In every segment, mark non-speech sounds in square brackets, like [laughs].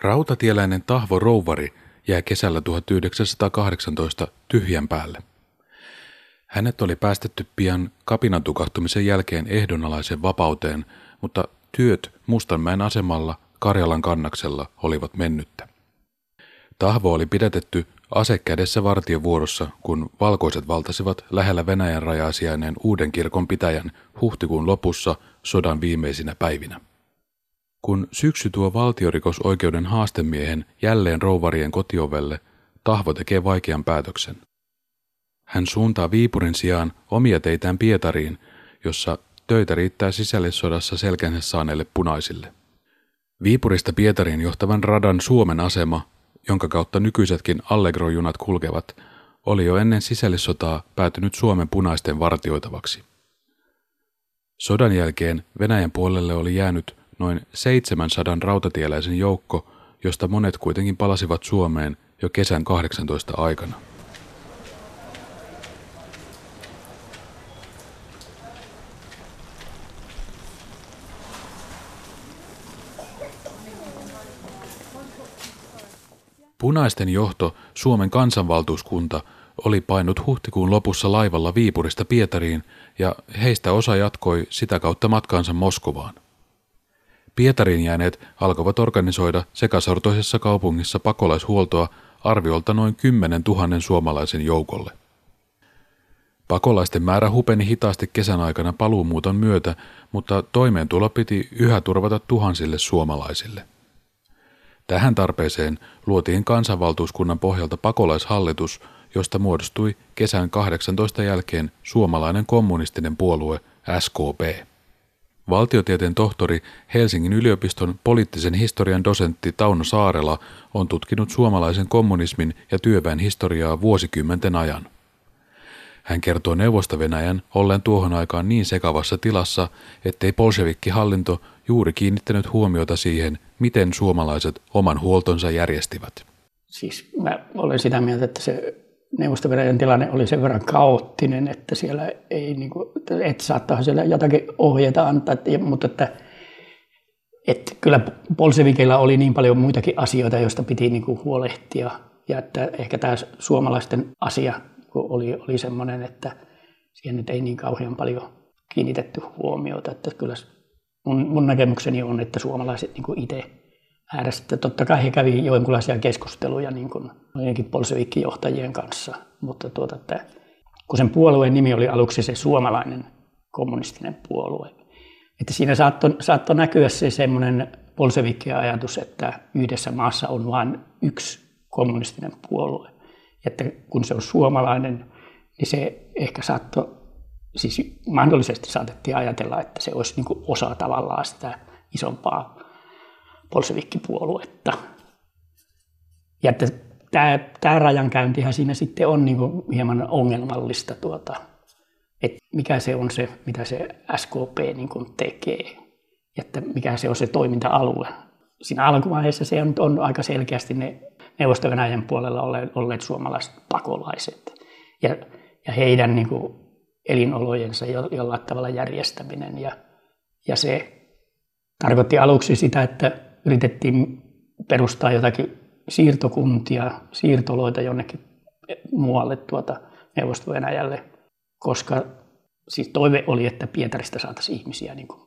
Rautatieläinen Tahvo Rouvari jää kesällä 1918 tyhjän päälle. Hänet oli päästetty pian kapinan tukahtumisen jälkeen ehdonalaisen vapauteen, mutta työt Mustanmäen asemalla Karjalan kannaksella olivat mennyttä. Tahvo oli pidätetty ase kädessä vartiovuorossa, kun valkoiset valtasivat lähellä Venäjän rajaa sijainneen uuden kirkon pitäjän huhtikuun lopussa sodan viimeisinä päivinä. Kun syksy tuo valtiorikosoikeuden haastemiehen jälleen rouvarien kotiovelle, Tahvo tekee vaikean päätöksen. Hän suuntaa Viipurin sijaan omia teitään Pietariin, jossa töitä riittää sisällissodassa selkänsä saaneille punaisille. Viipurista Pietariin johtavan radan Suomen asema, jonka kautta nykyisetkin Allegro-junat kulkevat, oli jo ennen sisällissotaa päätynyt Suomen punaisten vartioitavaksi. Sodan jälkeen Venäjän puolelle oli jäänyt noin 700 rautatieläisen joukko, josta monet kuitenkin palasivat Suomeen jo kesän 18 aikana. Punaisten johto, Suomen kansanvaltuuskunta, oli painut huhtikuun lopussa laivalla Viipurista Pietariin ja heistä osa jatkoi sitä kautta matkaansa Moskovaan. Pietarin jääneet alkoivat organisoida sekasortoisessa kaupungissa pakolaishuoltoa arviolta noin 10 000 suomalaisen joukolle. Pakolaisten määrä hupeni hitaasti kesän aikana paluumuuton myötä, mutta toimeentulo piti yhä turvata tuhansille suomalaisille. Tähän tarpeeseen luotiin kansanvaltuuskunnan pohjalta pakolaishallitus, josta muodostui kesän 18 jälkeen suomalainen kommunistinen puolue SKP. Valtiotieteen tohtori Helsingin yliopiston poliittisen historian dosentti Tauno Saarela on tutkinut suomalaisen kommunismin ja työväen historiaa vuosikymmenten ajan. Hän kertoo Neuvosto-Venäjän ollen tuohon aikaan niin sekavassa tilassa, ettei bolshevikkihallinto juuri kiinnittänyt huomiota siihen, miten suomalaiset oman huoltonsa järjestivät. Siis mä olen sitä mieltä, että se neuvosto tilanne oli sen verran kaoottinen, että siellä ei, niin kuin, että saattaa siellä jotakin ohjeita antaa, mutta että, että kyllä Bolsevikeilla oli niin paljon muitakin asioita, joista piti niin kuin huolehtia. Ja että ehkä tämä suomalaisten asia oli, oli semmoinen, että siihen nyt ei niin kauhean paljon kiinnitetty huomiota. Että kyllä mun, mun näkemykseni on, että suomalaiset niin itse äärestä. Totta kai he kävi jonkinlaisia keskusteluja niin kuin bolsevikkijohtajien kanssa, mutta tuota, että, kun sen puolueen nimi oli aluksi se suomalainen kommunistinen puolue, että siinä saattoi, saatto näkyä se semmoinen bolsevikki-ajatus, että yhdessä maassa on vain yksi kommunistinen puolue. Että kun se on suomalainen, niin se ehkä saattoi, siis mahdollisesti saatettiin ajatella, että se olisi niin osa tavallaan sitä isompaa bolshevikkipuoluetta. Ja että tämä, tämä rajankäyntihän siinä sitten on niin hieman ongelmallista, tuota, että mikä se on se, mitä se SKP niin tekee, ja että mikä se on se toiminta-alue. Siinä alkuvaiheessa se on, on aika selkeästi ne neuvosto puolella olleet, olleet suomalaiset pakolaiset ja, ja heidän niin kuin, elinolojensa jollain tavalla järjestäminen. Ja, ja se tarkoitti aluksi sitä, että yritettiin perustaa jotakin siirtokuntia, siirtoloita jonnekin muualle tuota neuvosto koska siis toive oli, että Pietarista saataisiin ihmisiä niin kuin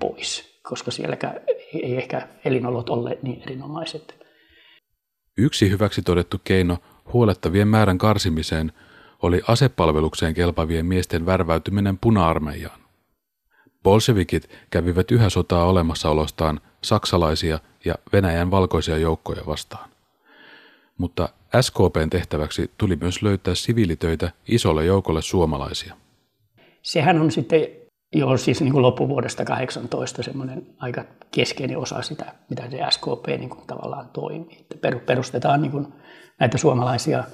pois, koska siellä ei ehkä elinolot olleet niin erinomaiset. Yksi hyväksi todettu keino huolettavien määrän karsimiseen oli asepalvelukseen kelpavien miesten värväytyminen puna-armeijaan. Bolshevikit kävivät yhä sotaa olemassaolostaan saksalaisia ja Venäjän valkoisia joukkoja vastaan. Mutta SKPn tehtäväksi tuli myös löytää siviilitöitä isolle joukolle suomalaisia. Sehän on sitten jo siis niin kuin loppuvuodesta 18 semmoinen aika keskeinen osa sitä, mitä se SKP niin kuin tavallaan toimii. Että perustetaan niin kuin näitä suomalaisia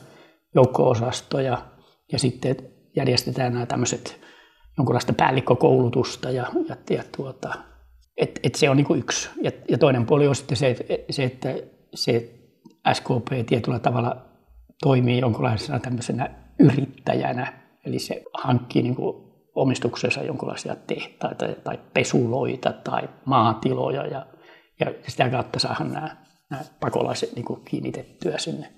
joukko-osastoja ja sitten järjestetään nämä tämmöiset jonkunlaista päällikkokoulutusta ja, ja, ja tuota, et, et se on niin yksi. Ja, ja toinen puoli on sitten se, se, että se SKP tietyllä tavalla toimii jonkunlaisena tämmöisenä yrittäjänä, eli se hankkii niin omistuksensa jonkinlaisia tehtaita tai pesuloita tai maatiloja ja, ja sitä kautta saadaan nämä, nämä pakolaiset niin kiinnitettyä sinne.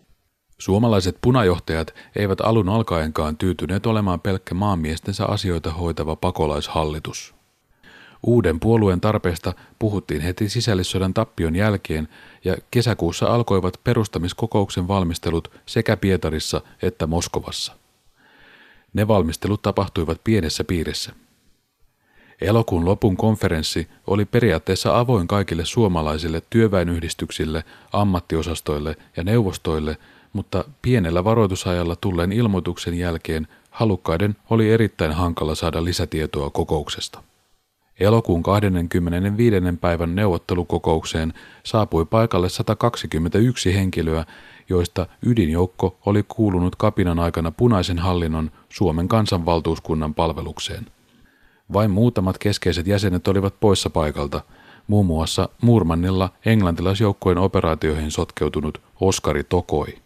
Suomalaiset punajohtajat eivät alun alkaenkaan tyytyneet olemaan pelkkä maanmiestensä asioita hoitava pakolaishallitus. Uuden puolueen tarpeesta puhuttiin heti sisällissodan tappion jälkeen ja kesäkuussa alkoivat perustamiskokouksen valmistelut sekä Pietarissa että Moskovassa. Ne valmistelut tapahtuivat pienessä piirissä. Elokuun lopun konferenssi oli periaatteessa avoin kaikille suomalaisille työväenyhdistyksille, ammattiosastoille ja neuvostoille, mutta pienellä varoitusajalla tulleen ilmoituksen jälkeen halukkaiden oli erittäin hankala saada lisätietoa kokouksesta. Elokuun 25. päivän neuvottelukokoukseen saapui paikalle 121 henkilöä, joista ydinjoukko oli kuulunut kapinan aikana punaisen hallinnon Suomen kansanvaltuuskunnan palvelukseen. Vain muutamat keskeiset jäsenet olivat poissa paikalta, muun muassa Murmannilla englantilaisjoukkojen operaatioihin sotkeutunut Oskari Tokoi.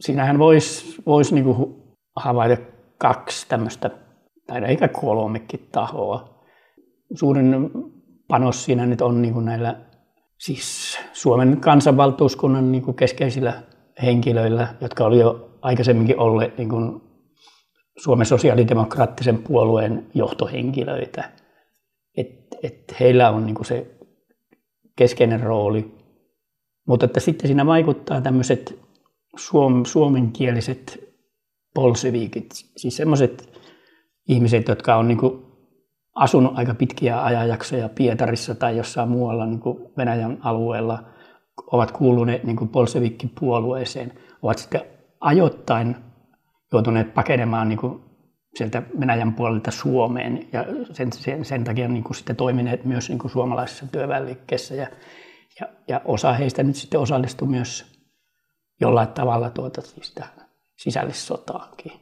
Siinähän voisi vois niinku havaita kaksi tämmöistä, tai eikä kolmekin tahoa. Suurin panos siinä nyt on niinku näillä siis Suomen kansanvaltuuskunnan niinku keskeisillä henkilöillä, jotka oli jo aikaisemminkin olleet niin kuin Suomen sosiaalidemokraattisen puolueen johtohenkilöitä. Et, et heillä on niin kuin se keskeinen rooli. Mutta että sitten siinä vaikuttaa tämmöiset suom, suomenkieliset bolsevikit, siis semmoiset ihmiset, jotka on niin kuin asunut aika pitkiä ajanjaksoja Pietarissa tai jossain muualla niin kuin Venäjän alueella – ovat kuuluneet niin Bolshevikki-puolueeseen, ovat sitten ajoittain joutuneet pakenemaan niin kuin sieltä Venäjän puolelta Suomeen ja sen, sen, sen takia niin kuin sitten toimineet myös niin kuin suomalaisessa työväenliikkeessä ja, ja, ja, osa heistä nyt sitten osallistui myös jollain tavalla tuota, tähän sisällissotaankin.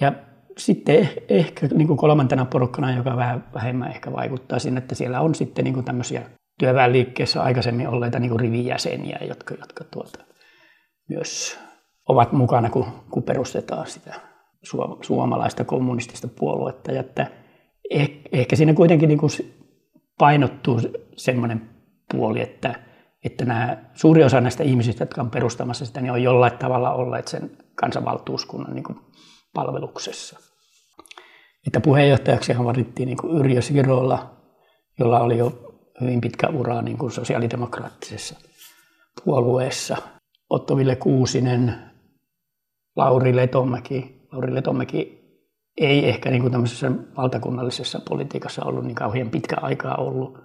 Ja sitten ehkä niin kuin kolmantena porukkana, joka vähän vähemmän ehkä vaikuttaa sinne, että siellä on sitten niin kuin tämmöisiä työväenliikkeessä aikaisemmin olleita niin kuin rivijäseniä, jotka, jotka tuota, myös ovat mukana, kun, kun perustetaan sitä suomalaista kommunistista puoluetta. Ja että eh, ehkä siinä kuitenkin niin kuin painottuu semmoinen puoli, että, että nämä, suuri osa näistä ihmisistä, jotka on perustamassa sitä, niin on jollain tavalla olleet sen kansanvaltuuskunnan niin palveluksessa. Että puheenjohtajaksi valittiin niin kuin Yrjö Sirolla, jolla oli jo hyvin pitkä ura niin kuin sosiaalidemokraattisessa puolueessa. Otto Ville Kuusinen, Lauri Letomäki. Lauri Letomäki ei ehkä niin kuin tämmöisessä valtakunnallisessa politiikassa ollut niin kauhean pitkä aikaa ollut,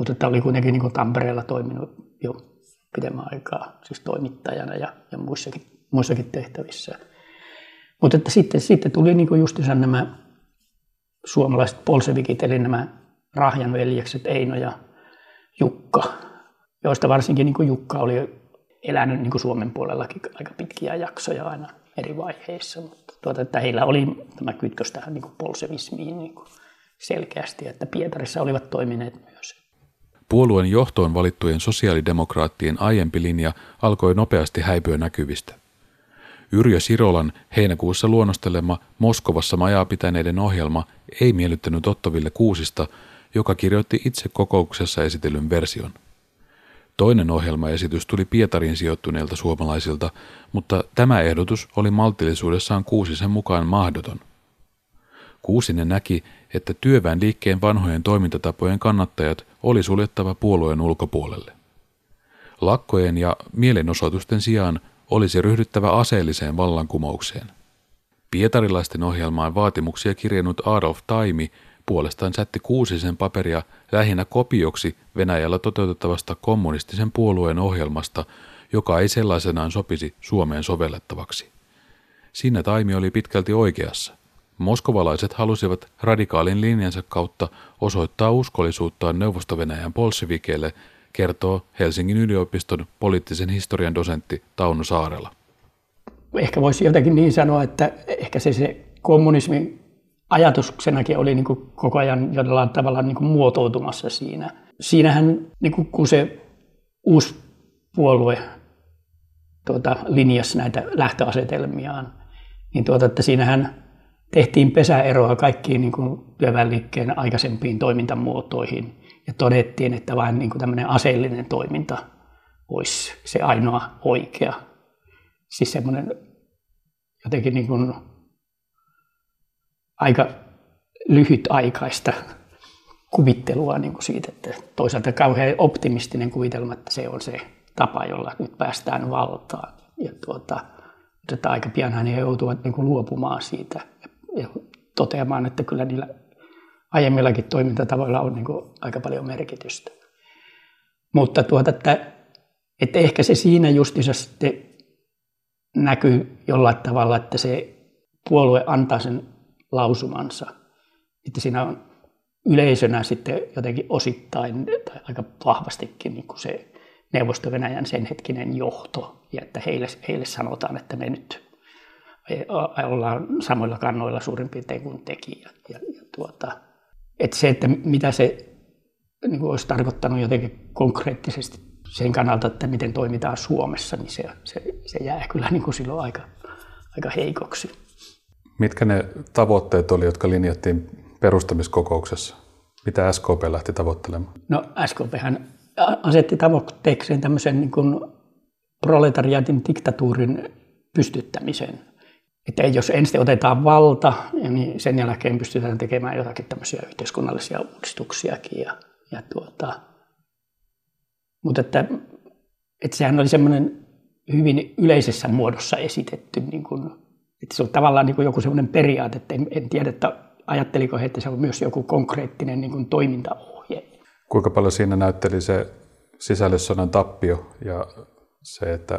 mutta että oli kuitenkin niin kuin Tampereella toiminut jo pidemmän aikaa, siis toimittajana ja, ja muissakin, muissakin tehtävissä. Mutta että sitten, sitten tuli niin kuin justiinsa nämä suomalaiset polsevikit, eli nämä Rahjan veljekset Eino ja Jukka, joista varsinkin niin Jukka oli elänyt niin Suomen puolellakin aika pitkiä jaksoja aina eri vaiheissa, mutta tuota, että heillä oli tämä kytkös tähän niin polsevismiin niin selkeästi, että Pietarissa olivat toimineet myös. Puolueen johtoon valittujen sosiaalidemokraattien aiempi linja alkoi nopeasti häipyä näkyvistä. Yrjö Sirolan heinäkuussa luonnostelema Moskovassa majaa pitäneiden ohjelma ei miellyttänyt Ottoville Kuusista, joka kirjoitti itse kokouksessa esitellyn version. Toinen ohjelmaesitys tuli Pietarin sijoittuneilta suomalaisilta, mutta tämä ehdotus oli maltillisuudessaan Kuusisen mukaan mahdoton. Kuusinen näki, että työväen liikkeen vanhojen toimintatapojen kannattajat oli suljettava puolueen ulkopuolelle. Lakkojen ja mielenosoitusten sijaan olisi ryhdyttävä aseelliseen vallankumoukseen. Pietarilaisten ohjelmaan vaatimuksia kirjannut Adolf Taimi puolestaan sätti kuusisen paperia lähinnä kopioksi Venäjällä toteutettavasta kommunistisen puolueen ohjelmasta, joka ei sellaisenaan sopisi Suomeen sovellettavaksi. Siinä Taimi oli pitkälti oikeassa. Moskovalaiset halusivat radikaalin linjansa kautta osoittaa uskollisuuttaan Neuvosto-Venäjän kertoo Helsingin yliopiston poliittisen historian dosentti Tauno Saarela. Ehkä voisi jotenkin niin sanoa, että ehkä se, se kommunismin ajatuksenakin oli niin kuin koko ajan jollain tavalla niin kuin muotoutumassa siinä. Siinähän, niin kuin, kun se uusi puolue tuota, linjasi näitä lähtöasetelmiaan, niin tuota, että siinähän tehtiin pesäeroa kaikkiin niin kuin työväenliikkeen aikaisempiin toimintamuotoihin. ja todettiin, että vain niin kuin tämmöinen aseellinen toiminta olisi se ainoa oikea. Siis semmoinen jotenkin niin kuin aika lyhytaikaista kuvittelua niin kuin siitä, että toisaalta kauhean optimistinen kuvitelma, että se on se tapa, jolla nyt päästään valtaan. Ja tuota, että aika pian he joutuvat niin kuin luopumaan siitä ja toteamaan, että kyllä niillä aiemmillakin toimintatavoilla on niin kuin aika paljon merkitystä. Mutta tuota, että, että ehkä se siinä justissa sitten näkyy jollain tavalla, että se puolue antaa sen lausumansa. Että siinä on yleisönä sitten jotenkin osittain tai aika vahvastikin niin kuin se Neuvosto-Venäjän sen hetkinen johto, ja että heille, heille sanotaan, että me nyt ollaan samoilla kannoilla suurin piirtein kuin tekijät. Ja, ja tuota, että se, että mitä se niin kuin olisi tarkoittanut jotenkin konkreettisesti sen kannalta, että miten toimitaan Suomessa, niin se, se, se jää kyllä niin kuin silloin aika, aika heikoksi. Mitkä ne tavoitteet oli, jotka linjattiin perustamiskokouksessa? Mitä SKP lähti tavoittelemaan? No SKPhän asetti tavoitteekseen tämmöisen niin kuin proletariaatin diktatuurin pystyttämisen. Että jos ensin otetaan valta, niin sen jälkeen pystytään tekemään jotakin tämmöisiä yhteiskunnallisia uudistuksiakin. Ja, ja tuota, mutta että, että sehän oli semmoinen hyvin yleisessä muodossa esitetty, niin kuin, että se on tavallaan niin kuin joku semmoinen periaate, että en, en tiedä, että ajatteliko he, että se on myös joku konkreettinen niin kuin toimintaohje. Kuinka paljon siinä näytteli se sisällissodan tappio ja se, että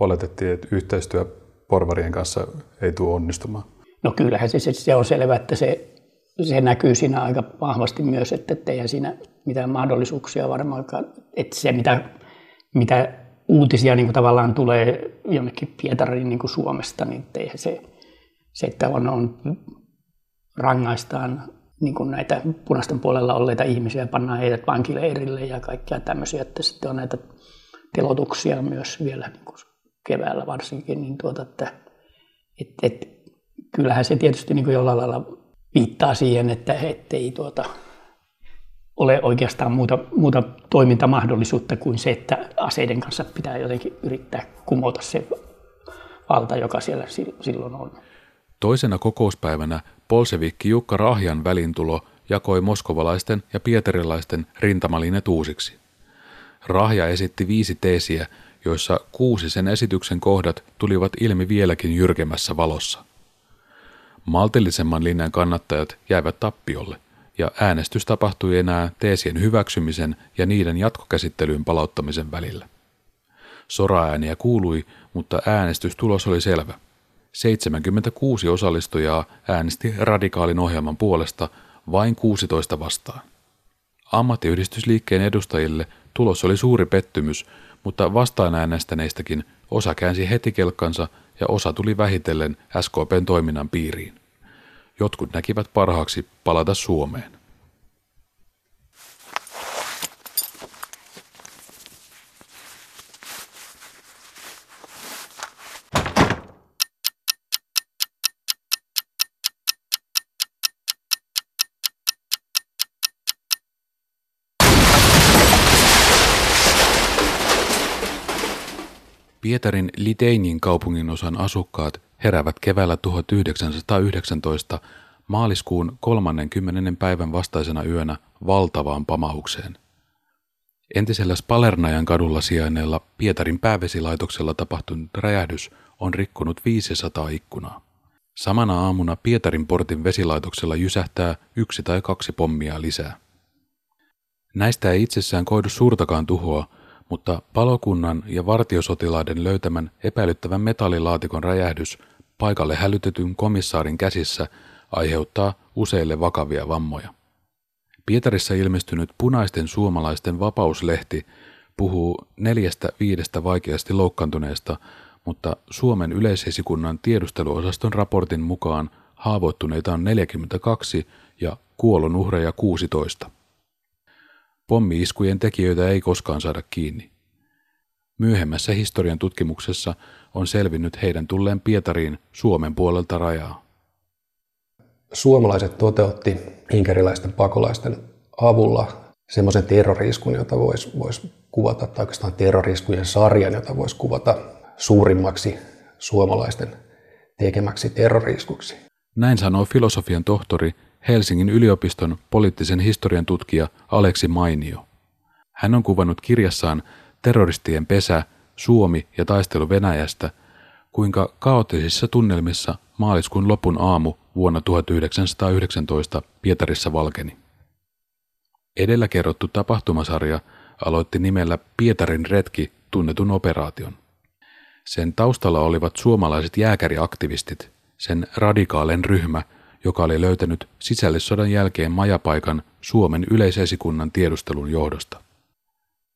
oletettiin, että yhteistyö porvarien kanssa ei tule onnistumaan? No kyllähän se, se on selvä, että se, se näkyy siinä aika vahvasti myös, että eihän siinä mitään mahdollisuuksia varmaankaan. Että se, mitä, mitä uutisia niin kuin tavallaan tulee jonnekin Pietariin niin kuin Suomesta, niin eihän se, se, että on, on rangaistaan niin kuin näitä punaisten puolella olleita ihmisiä, pannaan heidät vankileirille ja kaikkia tämmöisiä, että sitten on näitä telotuksia myös vielä niin kuin keväällä varsinkin, niin tuota, että et, et, kyllähän se tietysti niin kuin jollain lailla viittaa siihen, että ei tuota, ole oikeastaan muuta, muuta toimintamahdollisuutta kuin se, että aseiden kanssa pitää jotenkin yrittää kumota se valta, joka siellä silloin on. Toisena kokouspäivänä Polsevikki Jukka Rahjan välintulo jakoi moskovalaisten ja pietarilaisten rintamalinet uusiksi. Rahja esitti viisi teesiä, joissa kuusi sen esityksen kohdat tulivat ilmi vieläkin jyrkemmässä valossa. Maltillisemman linjan kannattajat jäivät tappiolle, ja äänestys tapahtui enää teesien hyväksymisen ja niiden jatkokäsittelyyn palauttamisen välillä. Soraääniä kuului, mutta äänestystulos oli selvä. 76 osallistujaa äänesti radikaalin ohjelman puolesta, vain 16 vastaan. Ammattiyhdistysliikkeen edustajille tulos oli suuri pettymys, mutta vastaan äänestäneistäkin osa käänsi heti kelkkansa ja osa tuli vähitellen SKPn toiminnan piiriin. Jotkut näkivät parhaaksi palata Suomeen. Pietarin Liteinin kaupungin osan asukkaat heräävät keväällä 1919 maaliskuun 30. päivän vastaisena yönä valtavaan pamaukseen. Entisellä Spalernajan kadulla sijainneella Pietarin päävesilaitoksella tapahtunut räjähdys on rikkonut 500 ikkunaa. Samana aamuna Pietarin portin vesilaitoksella jysähtää yksi tai kaksi pommia lisää. Näistä ei itsessään koidu suurtakaan tuhoa, mutta palokunnan ja vartiosotilaiden löytämän epäilyttävän metallilaatikon räjähdys paikalle hälytetyn komissaarin käsissä aiheuttaa useille vakavia vammoja. Pietarissa ilmestynyt punaisten suomalaisten vapauslehti puhuu neljästä viidestä vaikeasti loukkaantuneesta, mutta Suomen yleisesikunnan tiedusteluosaston raportin mukaan haavoittuneita on 42 ja kuolonuhreja 16. Pommi-iskujen tekijöitä ei koskaan saada kiinni. Myöhemmässä historian tutkimuksessa on selvinnyt heidän tulleen Pietariin Suomen puolelta rajaa. Suomalaiset toteutti inkeriläisten pakolaisten avulla semmoisen terroriskun, jota voisi vois kuvata, tai oikeastaan terroriskujen sarjan, jota voisi kuvata suurimmaksi suomalaisten tekemäksi terroriskuksi. Näin sanoo filosofian tohtori Helsingin yliopiston poliittisen historian tutkija Aleksi Mainio. Hän on kuvannut kirjassaan Terroristien pesä, Suomi ja taistelu Venäjästä, kuinka kaoottisissa tunnelmissa maaliskuun lopun aamu vuonna 1919 Pietarissa valkeni. Edellä kerrottu tapahtumasarja aloitti nimellä Pietarin retki tunnetun operaation. Sen taustalla olivat suomalaiset jääkäriaktivistit, sen radikaalen ryhmä, joka oli löytänyt sisällissodan jälkeen majapaikan Suomen yleisesikunnan tiedustelun johdosta.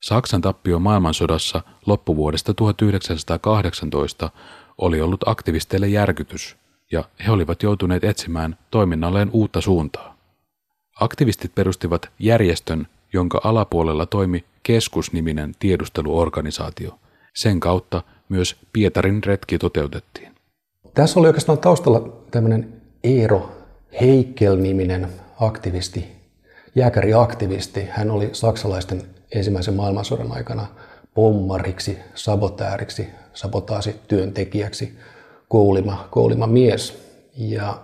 Saksan tappio maailmansodassa loppuvuodesta 1918 oli ollut aktivisteille järkytys, ja he olivat joutuneet etsimään toiminnalleen uutta suuntaa. Aktivistit perustivat järjestön, jonka alapuolella toimi keskusniminen tiedusteluorganisaatio. Sen kautta myös Pietarin retki toteutettiin. Tässä oli oikeastaan taustalla tämmöinen Eero Heikel-niminen aktivisti, jääkäriaktivisti. Hän oli saksalaisten ensimmäisen maailmansodan aikana pommariksi, sabotääriksi, sabotaasityöntekijäksi koulima, koulima mies. Ja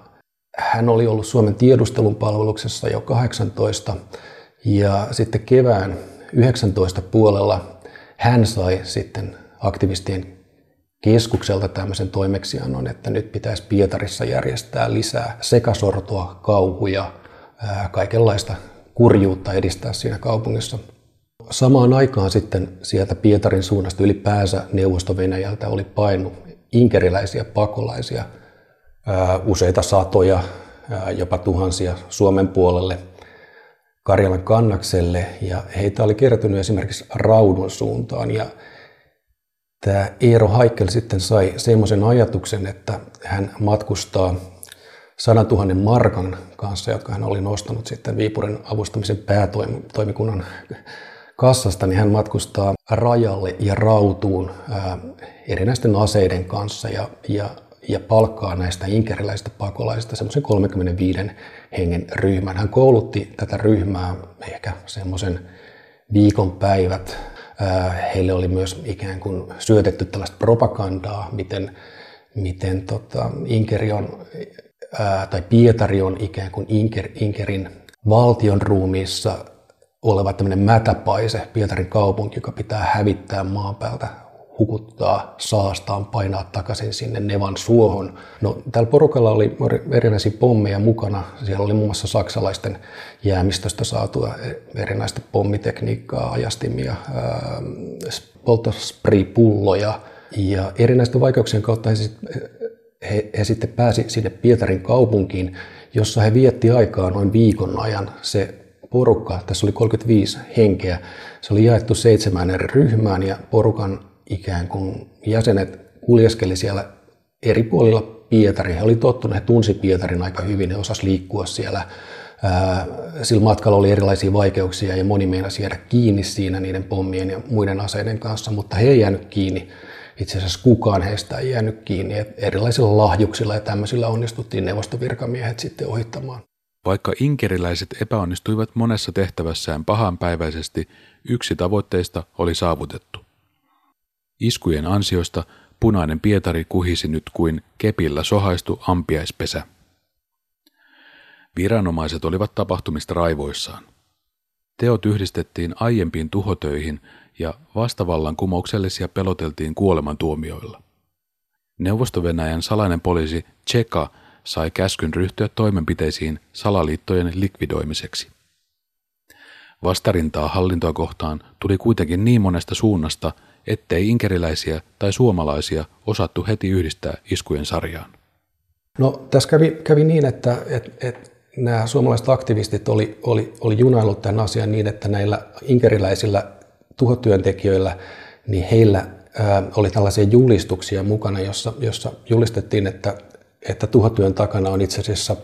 hän oli ollut Suomen tiedustelun palveluksessa jo 18 ja sitten kevään 19 puolella hän sai sitten aktivistien keskukselta tämmöisen toimeksiannon, että nyt pitäisi Pietarissa järjestää lisää sekasortoa, kauhuja, kaikenlaista kurjuutta edistää siinä kaupungissa. Samaan aikaan sitten sieltä Pietarin suunnasta ylipäänsä Neuvosto-Venäjältä oli painu inkeriläisiä pakolaisia, useita satoja, jopa tuhansia Suomen puolelle, Karjalan kannakselle, ja heitä oli kertynyt esimerkiksi Raudun suuntaan, ja tämä Eero Haikkel sitten sai semmoisen ajatuksen, että hän matkustaa 100 000 markan kanssa, jotka hän oli nostanut sitten Viipurin avustamisen päätoimikunnan kassasta, niin hän matkustaa rajalle ja rautuun ää, erinäisten aseiden kanssa ja, ja, ja palkkaa näistä inkeriläisistä pakolaisista semmoisen 35 hengen ryhmän. Hän koulutti tätä ryhmää ehkä semmoisen viikon päivät. Ää, heille oli myös ikään kuin syötetty tällaista propagandaa, miten, miten tota, Inkeri on, ää, tai Pietari on ikään kuin Inker, Inkerin valtion ruumiissa oleva tämmöinen mätäpaise, Pietarin kaupunki, joka pitää hävittää maan päältä, hukuttaa saastaan, painaa takaisin sinne Nevan suohon. No, täällä porukalla oli erinäisiä pommeja mukana. Siellä oli muun muassa saksalaisten jäämistöstä saatua erinäistä pommitekniikkaa, ajastimia, polttospraypulloja. Ja erinäisten vaikeuksien kautta he, he, he sitten pääsi sinne Pietarin kaupunkiin, jossa he vietti aikaa noin viikon ajan. Se porukka, tässä oli 35 henkeä, se oli jaettu seitsemään eri ryhmään ja porukan ikään kuin jäsenet kuljeskeli siellä eri puolilla Pietari. He oli tottuneet, he tunsi Pietarin aika hyvin, he osas liikkua siellä. Sillä matkalla oli erilaisia vaikeuksia ja moni meinasi jäädä kiinni siinä niiden pommien ja muiden aseiden kanssa, mutta he ei jäänyt kiinni. Itse asiassa kukaan heistä ei jäänyt kiinni. Erilaisilla lahjuksilla ja tämmöisillä onnistuttiin neuvostovirkamiehet sitten ohittamaan. Vaikka inkeriläiset epäonnistuivat monessa tehtävässään pahanpäiväisesti, yksi tavoitteista oli saavutettu. Iskujen ansiosta punainen Pietari kuhisi nyt kuin kepillä sohaistu ampiaispesä. Viranomaiset olivat tapahtumista raivoissaan. Teot yhdistettiin aiempiin tuhotöihin ja vastavallan kumouksellisia peloteltiin kuolemantuomioilla. Neuvostovenäjän salainen poliisi Tseka sai käskyn ryhtyä toimenpiteisiin salaliittojen likvidoimiseksi. Vastarintaa hallintoa kohtaan tuli kuitenkin niin monesta suunnasta, ettei inkeriläisiä tai suomalaisia osattu heti yhdistää iskujen sarjaan. No, tässä kävi, kävi niin, että et, et nämä suomalaiset aktivistit oli, oli, oli junaillut tämän asian niin, että näillä inkeriläisillä tuhotyöntekijöillä, niin heillä ää, oli tällaisia julistuksia mukana, jossa, jossa julistettiin, että että tuhotyön takana on itse asiassa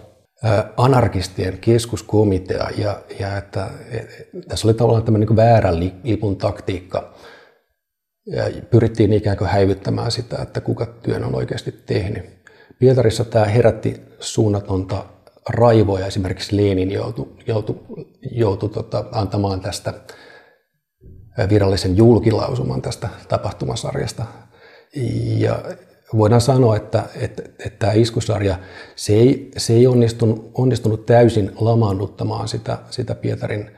anarkistien keskuskomitea ja, ja että et, tässä oli tavallaan tämmöinen niin väärän lipun taktiikka. Ja pyrittiin ikään kuin häivyttämään sitä, että kuka työn on oikeasti tehnyt. Pietarissa tämä herätti suunnatonta raivoja. Esimerkiksi Lenin joutui, joutui, joutui tota, antamaan tästä virallisen julkilausuman tästä tapahtumasarjasta. Ja voidaan sanoa, että, että, että tämä iskusarja, se ei, se ei onnistunut, onnistunut täysin lamaannuttamaan sitä, sitä Pietarin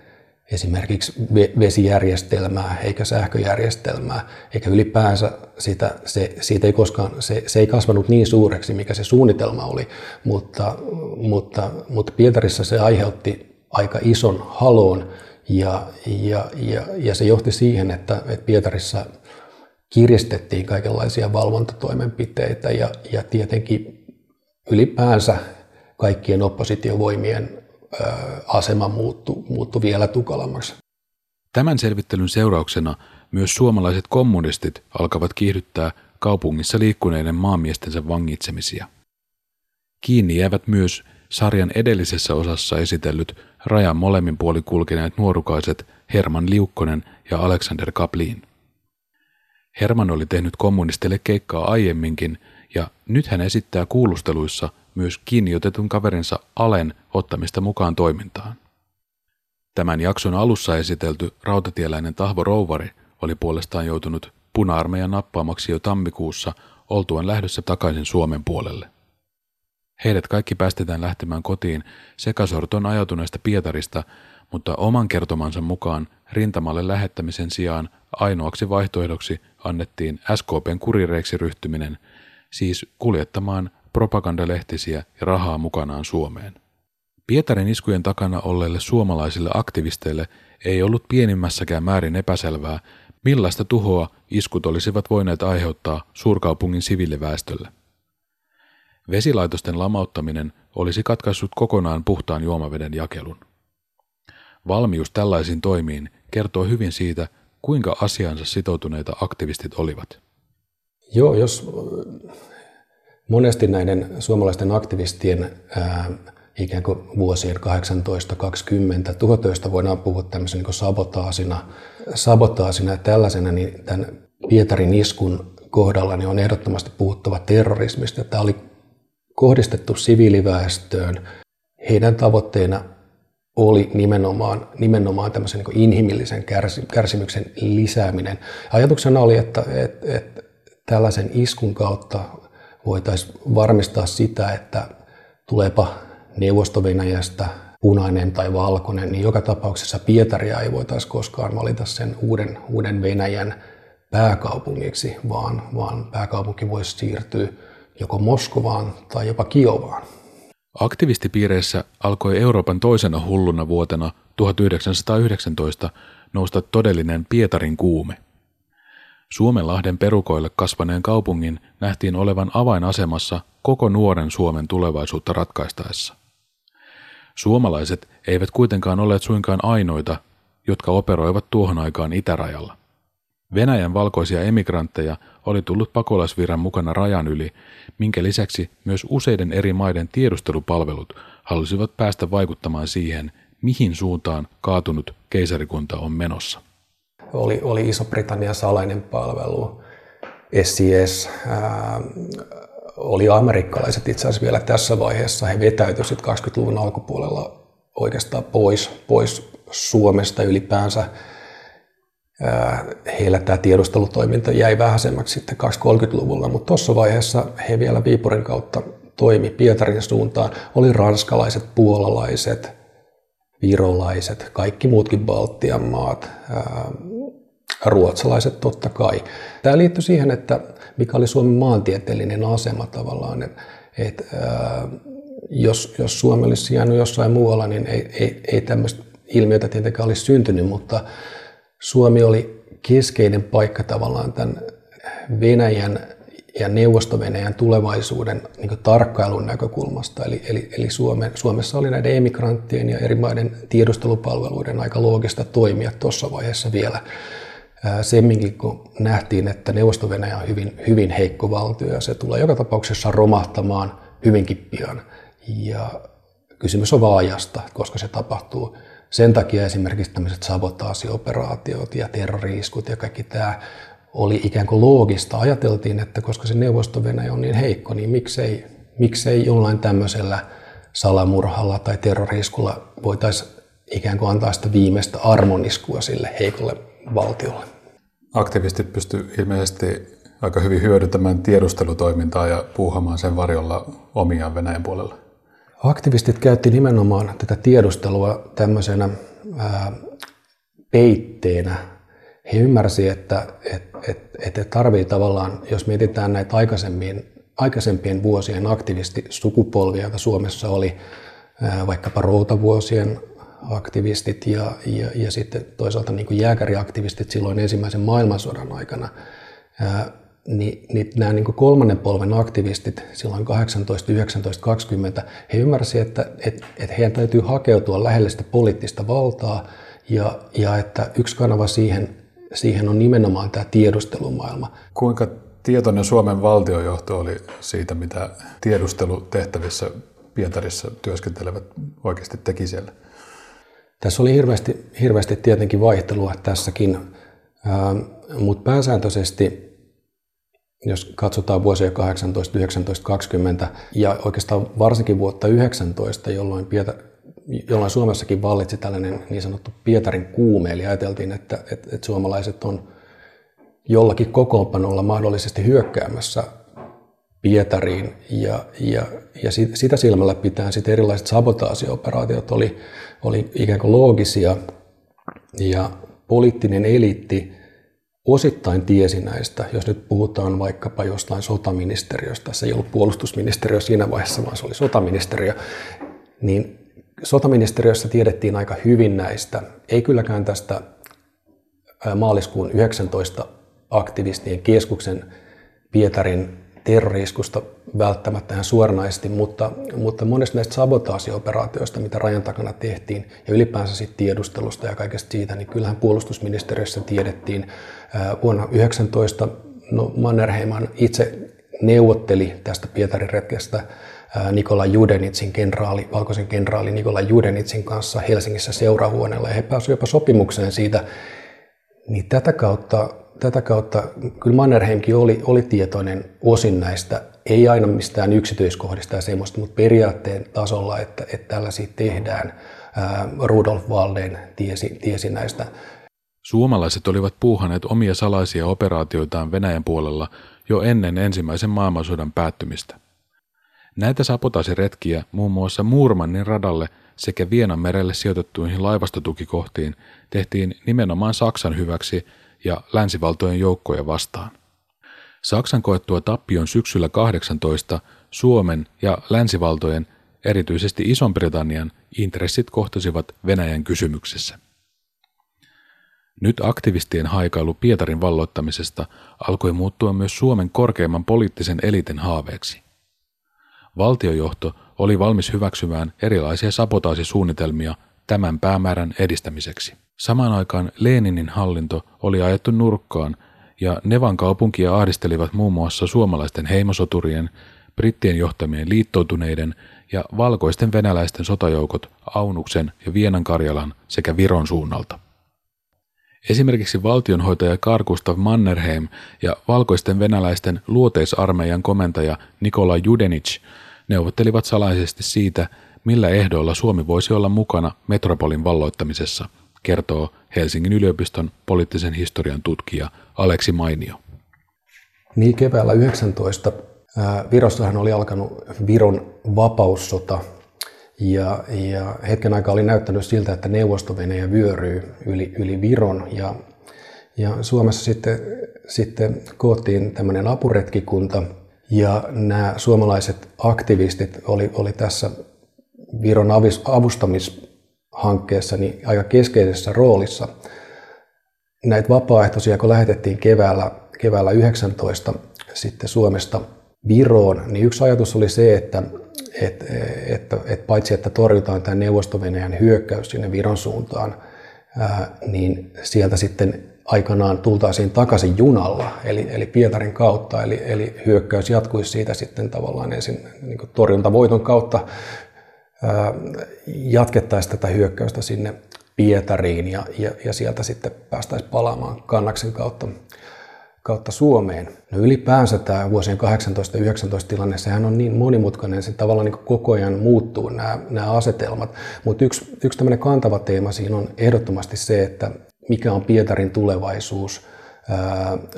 esimerkiksi vesijärjestelmää eikä sähköjärjestelmää, eikä ylipäänsä sitä, se, siitä ei koskaan, se, se ei kasvanut niin suureksi, mikä se suunnitelma oli, mutta, mutta, mutta Pietarissa se aiheutti aika ison haloon ja, ja, ja, ja se johti siihen, että, että Pietarissa kiristettiin kaikenlaisia valvontatoimenpiteitä ja, ja tietenkin ylipäänsä kaikkien oppositiovoimien asema muuttui, muuttui vielä tukalammaksi. Tämän selvittelyn seurauksena myös suomalaiset kommunistit alkavat kiihdyttää kaupungissa liikkuneiden maamiestensä vangitsemisia. Kiinni jäävät myös sarjan edellisessä osassa esitellyt rajan molemmin puolin kulkeneet nuorukaiset Herman Liukkonen ja Alexander Kaplin. Herman oli tehnyt kommunistille keikkaa aiemminkin ja nyt hän esittää kuulusteluissa myös kiinniotetun kaverinsa Alen ottamista mukaan toimintaan. Tämän jakson alussa esitelty rautatieläinen Tahvo Rouvari oli puolestaan joutunut puna-armeijan nappaamaksi jo tammikuussa oltuaan lähdössä takaisin Suomen puolelle. Heidät kaikki päästetään lähtemään kotiin sekasorton ajatuneesta Pietarista, mutta oman kertomansa mukaan rintamalle lähettämisen sijaan ainoaksi vaihtoehdoksi annettiin SKPn kurireiksi ryhtyminen, siis kuljettamaan propagandalehtisiä ja rahaa mukanaan Suomeen. Pietarin iskujen takana olleille suomalaisille aktivisteille ei ollut pienimmässäkään määrin epäselvää, millaista tuhoa iskut olisivat voineet aiheuttaa suurkaupungin siviiliväestölle. Vesilaitosten lamauttaminen olisi katkaissut kokonaan puhtaan juomaveden jakelun. Valmius tällaisiin toimiin kertoo hyvin siitä, kuinka asiansa sitoutuneita aktivistit olivat. Joo, jos monesti näiden suomalaisten aktivistien ää, ikään kuin vuosien 18, 20, 19 voidaan puhua tämmöisen niin sabotaasina, sabotaasina ja tällaisena, niin tämän Pietarin iskun kohdalla niin on ehdottomasti puhuttava terrorismista. Tämä oli kohdistettu siviiliväestöön. Heidän tavoitteena oli nimenomaan, nimenomaan tämmöisen niin inhimillisen kärsimyksen lisääminen. Ajatuksena oli, että, että, että tällaisen iskun kautta voitaisiin varmistaa sitä, että tuleepa Neuvosto-Venäjästä punainen tai valkoinen, niin joka tapauksessa Pietaria ei voitaisiin koskaan valita sen uuden, uuden Venäjän pääkaupungiksi, vaan, vaan pääkaupunki voisi siirtyä joko Moskovaan tai jopa Kiovaan. Aktivistipiireissä alkoi Euroopan toisena hulluna vuotena 1919 nousta todellinen Pietarin kuume. Suomenlahden perukoille kasvaneen kaupungin nähtiin olevan avainasemassa koko nuoren Suomen tulevaisuutta ratkaistaessa. Suomalaiset eivät kuitenkaan olleet suinkaan ainoita, jotka operoivat tuohon aikaan itärajalla. Venäjän valkoisia emigrantteja oli tullut pakolaisviran mukana rajan yli, minkä lisäksi myös useiden eri maiden tiedustelupalvelut halusivat päästä vaikuttamaan siihen, mihin suuntaan kaatunut keisarikunta on menossa. Oli, oli Iso-Britannian salainen palvelu, SIS, ää, oli amerikkalaiset itse asiassa vielä tässä vaiheessa. He vetäytyivät 20-luvun alkupuolella oikeastaan pois, pois Suomesta ylipäänsä heillä tämä tiedustelutoiminta jäi vähäisemmäksi sitten 20-30-luvulla, mutta tuossa vaiheessa he vielä Viipurin kautta toimi Pietarin suuntaan. Oli ranskalaiset, puolalaiset, virolaiset, kaikki muutkin Baltian maat, ruotsalaiset totta kai. Tämä liittyy siihen, että mikä oli Suomen maantieteellinen asema tavallaan, että, että jos, jos Suomi olisi jäänyt jossain muualla, niin ei, ei, ei tämmöistä ilmiötä tietenkään olisi syntynyt, mutta Suomi oli keskeinen paikka tavallaan tämän Venäjän ja Neuvosto-Venäjän tulevaisuuden niin tarkkailun näkökulmasta. Eli, eli, eli Suome, Suomessa oli näiden emigranttien ja eri maiden tiedustelupalveluiden aika loogista toimia tuossa vaiheessa vielä. Semminkin kun nähtiin, että neuvosto on hyvin, hyvin heikko valtio ja se tulee joka tapauksessa romahtamaan hyvinkin pian. Ja kysymys on vaajasta, koska se tapahtuu sen takia esimerkiksi tämmöiset sabotaasioperaatiot ja terroriiskut ja kaikki tämä oli ikään kuin loogista. Ajateltiin, että koska se neuvosto on niin heikko, niin miksei, miksei jollain tämmöisellä salamurhalla tai terroriskulla voitaisiin ikään kuin antaa sitä viimeistä armoniskua sille heikolle valtiolle. Aktivistit pystyvät ilmeisesti aika hyvin hyödyntämään tiedustelutoimintaa ja puuhamaan sen varjolla omiaan Venäjän puolella. Aktivistit käytti nimenomaan tätä tiedustelua tämmöisenä ää, peitteenä. He ymmärsivät, että et, et, et tarvii tavallaan, jos mietitään näitä aikaisempien, aikaisempien vuosien aktivistisukupolvia, joita Suomessa oli, ää, vaikkapa routavuosien aktivistit ja, ja, ja sitten toisaalta niin kuin jääkäriaktivistit silloin ensimmäisen maailmansodan aikana, ää, niin, niin nämä niin kolmannen polven aktivistit silloin 18, 19, 20, he ymmärsivät, että, että, että heidän täytyy hakeutua lähelle sitä poliittista valtaa ja, ja että yksi kanava siihen, siihen on nimenomaan tämä tiedustelumaailma. Kuinka tietoinen Suomen valtiojohto oli siitä, mitä tiedustelutehtävissä Pietarissa työskentelevät oikeasti teki siellä? Tässä oli hirveästi, hirveästi tietenkin vaihtelua tässäkin, mutta pääsääntöisesti jos katsotaan vuosia 18, 19, 20 ja oikeastaan varsinkin vuotta 19, jolloin, Pietar, jolloin Suomessakin vallitsi tällainen niin sanottu Pietarin kuume, eli ajateltiin, että, että, että suomalaiset on jollakin kokoonpanolla mahdollisesti hyökkäämässä Pietariin ja, ja, ja sitä silmällä pitää sitten erilaiset sabotaasiooperaatiot oli, oli ikään kuin loogisia. Ja poliittinen eliitti osittain tiesi näistä, jos nyt puhutaan vaikkapa jostain sotaministeriöstä, se ei ollut puolustusministeriö siinä vaiheessa, vaan se oli sotaministeriö, niin sotaministeriössä tiedettiin aika hyvin näistä, ei kylläkään tästä maaliskuun 19 aktivistien keskuksen Pietarin terroriskusta välttämättä ihan suoranaisesti, mutta, mutta monesta näistä sabotaasioperaatioista, mitä rajan takana tehtiin, ja ylipäänsä sitten tiedustelusta ja kaikesta siitä, niin kyllähän puolustusministeriössä tiedettiin. Vuonna 19 no Mannerheiman itse neuvotteli tästä Pietarin retkestä Nikola Judenitsin kenraali, valkoisen kenraali Nikola Judenitsin kanssa Helsingissä seurahuoneella, ja he pääsivät jopa sopimukseen siitä, niin tätä kautta tätä kautta kyllä Mannerheimkin oli, oli tietoinen osin näistä, ei aina mistään yksityiskohdista ja semmoista, mutta periaatteen tasolla, että, että tällaisia tehdään. Rudolf Walden tiesi, tiesi näistä. Suomalaiset olivat puuhaneet omia salaisia operaatioitaan Venäjän puolella jo ennen ensimmäisen maailmansodan päättymistä. Näitä sapotaasiretkiä muun muassa Muurmannin radalle sekä Vienan merelle sijoitettuihin laivastotukikohtiin tehtiin nimenomaan Saksan hyväksi – ja länsivaltojen joukkoja vastaan. Saksan koettua tappion syksyllä 18 Suomen ja länsivaltojen, erityisesti Ison-Britannian, intressit kohtasivat Venäjän kysymyksessä. Nyt aktivistien haikailu Pietarin valloittamisesta alkoi muuttua myös Suomen korkeimman poliittisen eliten haaveeksi. Valtiojohto oli valmis hyväksymään erilaisia sabotaasisuunnitelmia tämän päämäärän edistämiseksi. Samaan aikaan Leninin hallinto oli ajettu nurkkaan ja Nevan kaupunkia ahdistelivat muun muassa suomalaisten heimosoturien, brittien johtamien liittoutuneiden ja valkoisten venäläisten sotajoukot Aunuksen ja Vienan Karjalan sekä Viron suunnalta. Esimerkiksi valtionhoitaja Karl Gustav Mannerheim ja valkoisten venäläisten luoteisarmeijan komentaja Nikola Judenich neuvottelivat salaisesti siitä, millä ehdoilla Suomi voisi olla mukana metropolin valloittamisessa – kertoo Helsingin yliopiston poliittisen historian tutkija Aleksi Mainio. Niin keväällä 19 Virossahan oli alkanut Viron vapaussota ja, ja hetken aikaa oli näyttänyt siltä, että neuvosto vyöryy yli, yli Viron ja, ja Suomessa sitten, sitten koottiin tämmöinen apuretkikunta ja nämä suomalaiset aktivistit oli, oli tässä Viron avustamis hankkeessa niin aika keskeisessä roolissa. Näitä vapaaehtoisia, kun lähetettiin keväällä, keväällä 19 sitten Suomesta Viroon, niin yksi ajatus oli se, että, että, että, että paitsi että torjutaan tämä neuvosto hyökkäys sinne Viron suuntaan, niin sieltä sitten aikanaan tultaisiin takaisin junalla, eli, eli Pietarin kautta, eli, eli hyökkäys jatkuisi siitä sitten tavallaan ensin niin torjuntavoiton kautta jatkettaisiin tätä hyökkäystä sinne Pietariin ja, ja, ja sieltä sitten päästäisiin palaamaan kannaksen kautta kautta Suomeen. No ylipäänsä tämä vuosien 18-19 tilanne, sehän on niin monimutkainen, se tavallaan niin koko ajan muuttuu nämä, nämä asetelmat. Mutta yksi, yksi tämmöinen kantava teema siinä on ehdottomasti se, että mikä on Pietarin tulevaisuus.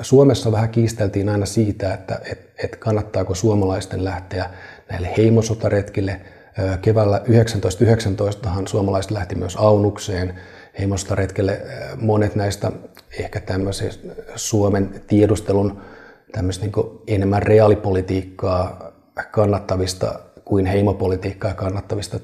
Suomessa vähän kiisteltiin aina siitä, että et, et kannattaako suomalaisten lähteä näille heimosotaretkille. Keväällä 1919 suomalaiset lähti myös Aunukseen heimosotaretkelle. Monet näistä ehkä tämmöisistä Suomen tiedustelun tämmöistä niin enemmän reaalipolitiikkaa kannattavista kuin heimopolitiikkaa kannattavista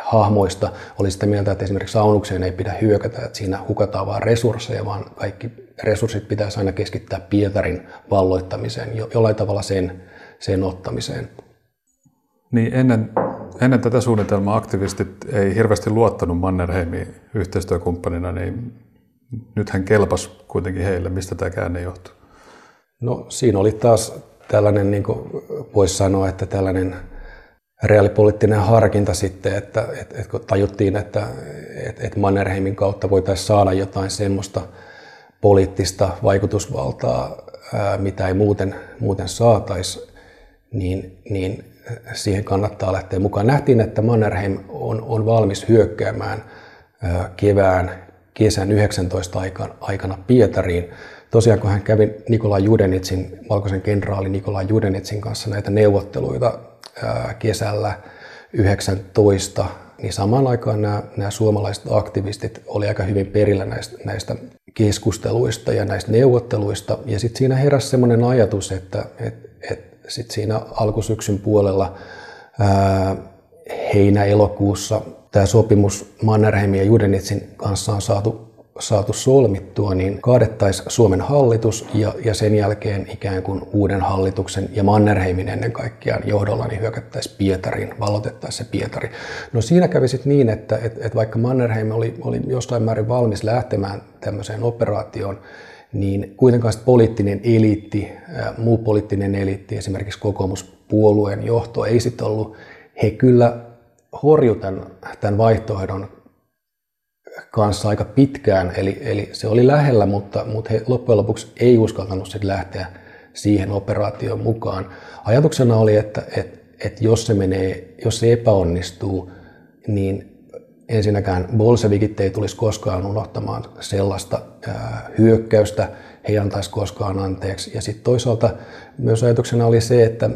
hahmoista oli sitä mieltä, että esimerkiksi saunukseen ei pidä hyökätä, että siinä hukataan vain resursseja, vaan kaikki resurssit pitäisi aina keskittää Pietarin valloittamiseen, jollain tavalla sen, sen ottamiseen. Niin ennen, ennen tätä suunnitelmaa aktivistit ei hirveästi luottanut Mannerheimiin yhteistyökumppanina, niin nyt hän kelpas kuitenkin heille. Mistä tämä käänne johtuu? No siinä oli taas tällainen, niin kuin voisi sanoa, että tällainen reaalipoliittinen harkinta sitten, että, että, että kun tajuttiin, että, että, että Mannerheimin kautta voitaisiin saada jotain semmoista poliittista vaikutusvaltaa, mitä ei muuten, muuten saataisi, niin, niin siihen kannattaa lähteä mukaan. Nähtiin, että Mannerheim on, on valmis hyökkäämään kevään, kesän 19 aikana, aikana Pietariin. Tosiaan kun hän kävi Nikolai Judenitsin, valkoisen kenraali Nikolai Judenitsin kanssa näitä neuvotteluita kesällä 19, niin samaan aikaan nämä, nämä suomalaiset aktivistit oli aika hyvin perillä näistä, näistä keskusteluista ja näistä neuvotteluista. Ja sitten siinä heräsi semmoinen ajatus, että et, et sit siinä alkusyksyn puolella heinä-elokuussa tämä sopimus Mannerheimin ja Judenitsin kanssa on saatu saatu solmittua, niin kaadettaisiin Suomen hallitus ja, ja sen jälkeen ikään kuin uuden hallituksen ja Mannerheimin ennen kaikkea johdolla niin hyökättäisiin Pietariin, valotettaisiin se Pietari. No siinä kävi sitten niin, että et, et vaikka Mannerheim oli, oli jostain määrin valmis lähtemään tämmöiseen operaatioon, niin kuitenkaan poliittinen eliitti, muu poliittinen eliitti, esimerkiksi kokoomuspuolueen johto ei sitten ollut, he kyllä horju tämän, tämän vaihtoehdon kanssa aika pitkään, eli, eli se oli lähellä, mutta, mutta he loppujen lopuksi ei uskaltanut sitten lähteä siihen operaatioon mukaan. Ajatuksena oli, että, että, että jos se menee, jos se epäonnistuu, niin ensinnäkään bolsevikit ei tulisi koskaan unohtamaan sellaista ää, hyökkäystä, he ei antaisi koskaan anteeksi. Ja sitten toisaalta myös ajatuksena oli se, että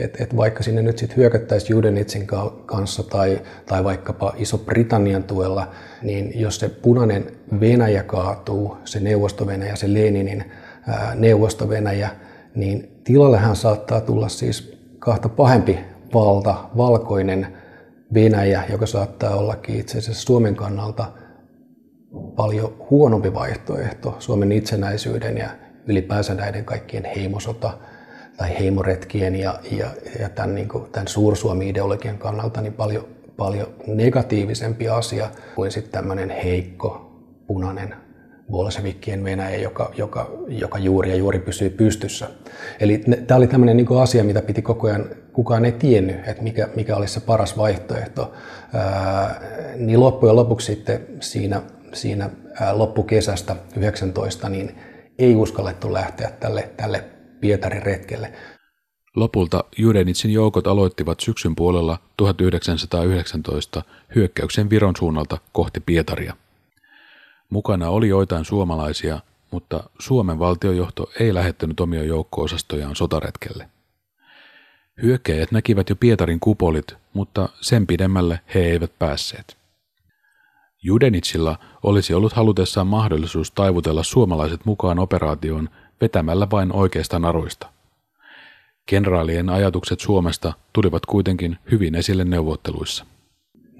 et, et vaikka sinne nyt sitten hyökättäisiin Judenitsin kanssa tai, tai vaikkapa Iso-Britannian tuella, niin jos se punainen Venäjä kaatuu, se Neuvosto-Venäjä, se Leninin Neuvosto-Venäjä, niin tilallehan saattaa tulla siis kahta pahempi valta, valkoinen Venäjä, joka saattaa ollakin itse asiassa Suomen kannalta paljon huonompi vaihtoehto Suomen itsenäisyyden ja ylipäänsä näiden kaikkien heimosota tai heimoretkien ja, ja, ja tämän, niin kuin, tämän suursuomi-ideologian kannalta niin paljon, paljon negatiivisempi asia kuin sitten tämmöinen heikko, punainen bolshevikkien Venäjä, joka, joka, joka juuri ja juuri pysyy pystyssä. Eli tämä oli tämmöinen niin asia, mitä piti koko ajan, kukaan ei tiennyt, että mikä, mikä olisi se paras vaihtoehto. Ää, niin loppujen lopuksi sitten siinä, siinä ää, loppukesästä 19, niin ei uskallettu lähteä tälle, tälle Pietarin retkelle. Lopulta Judenitsin joukot aloittivat syksyn puolella 1919 hyökkäyksen Viron suunnalta kohti Pietaria. Mukana oli joitain suomalaisia, mutta Suomen valtiojohto ei lähettänyt omia joukko-osastojaan sotaretkelle. Hyökkäjät näkivät jo Pietarin kupolit, mutta sen pidemmälle he eivät päässeet. Judenitsilla olisi ollut halutessaan mahdollisuus taivutella suomalaiset mukaan operaatioon vetämällä vain oikeista naruista. Kenraalien ajatukset Suomesta tulivat kuitenkin hyvin esille neuvotteluissa.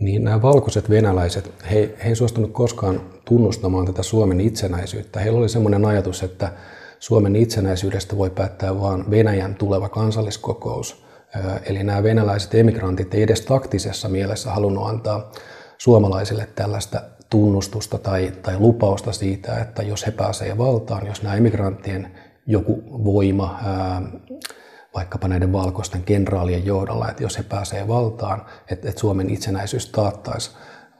Niin nämä valkoiset venäläiset, he, he ei suostunut koskaan tunnustamaan tätä Suomen itsenäisyyttä. Heillä oli sellainen ajatus, että Suomen itsenäisyydestä voi päättää vain Venäjän tuleva kansalliskokous. Eli nämä venäläiset emigrantit ei edes taktisessa mielessä halunnut antaa suomalaisille tällaista tunnustusta tai, tai lupausta siitä, että jos he pääsevät valtaan, jos nämä emigranttien joku voima, ää, vaikkapa näiden valkoisten kenraalien johdolla, että jos he pääsevät valtaan, että, että Suomen itsenäisyys taattaisi,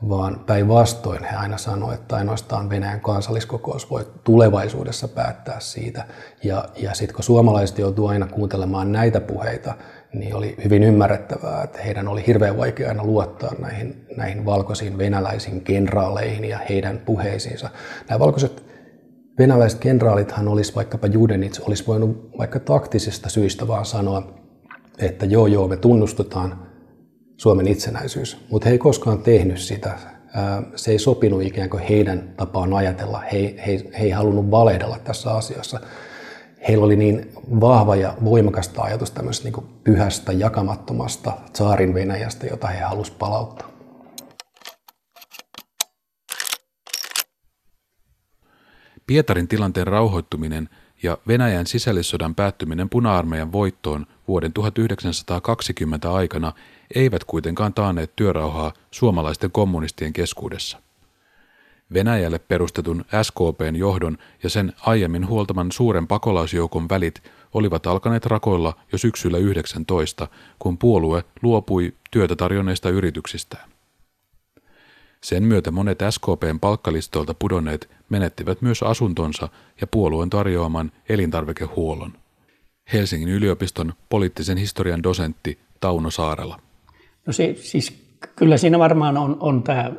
vaan päinvastoin he aina sanoivat, että ainoastaan Venäjän kansalliskokous voi tulevaisuudessa päättää siitä. Ja, ja sitten kun suomalaiset joutuu aina kuuntelemaan näitä puheita, niin oli hyvin ymmärrettävää, että heidän oli hirveän vaikea aina luottaa näihin, näihin valkoisiin venäläisiin kenraaleihin ja heidän puheisiinsa. Nämä valkoiset venäläiset kenraalithan olisi vaikkapa Judenits olisi voinut vaikka taktisista syistä vaan sanoa, että joo joo me tunnustetaan Suomen itsenäisyys, mutta he ei koskaan tehnyt sitä. Se ei sopinut ikään kuin heidän tapaan ajatella. He, he, he ei halunnut valehdella tässä asiassa. Heillä oli niin vahva ja voimakasta ajatus tämmöisestä niin pyhästä, jakamattomasta saarin Venäjästä, jota he halusivat palauttaa. Pietarin tilanteen rauhoittuminen ja Venäjän sisällissodan päättyminen puna-armeijan voittoon vuoden 1920 aikana eivät kuitenkaan taanneet työrauhaa suomalaisten kommunistien keskuudessa. Venäjälle perustetun SKPn johdon ja sen aiemmin huoltaman suuren pakolaisjoukon välit olivat alkaneet rakoilla jo syksyllä 19, kun puolue luopui työtä tarjonneista yrityksistään. Sen myötä monet SKPn palkkalistoilta pudonneet menettivät myös asuntonsa ja puolueen tarjoaman elintarvikehuollon. Helsingin yliopiston poliittisen historian dosentti Tauno Saarela. No se, siis kyllä siinä varmaan on, on tämä,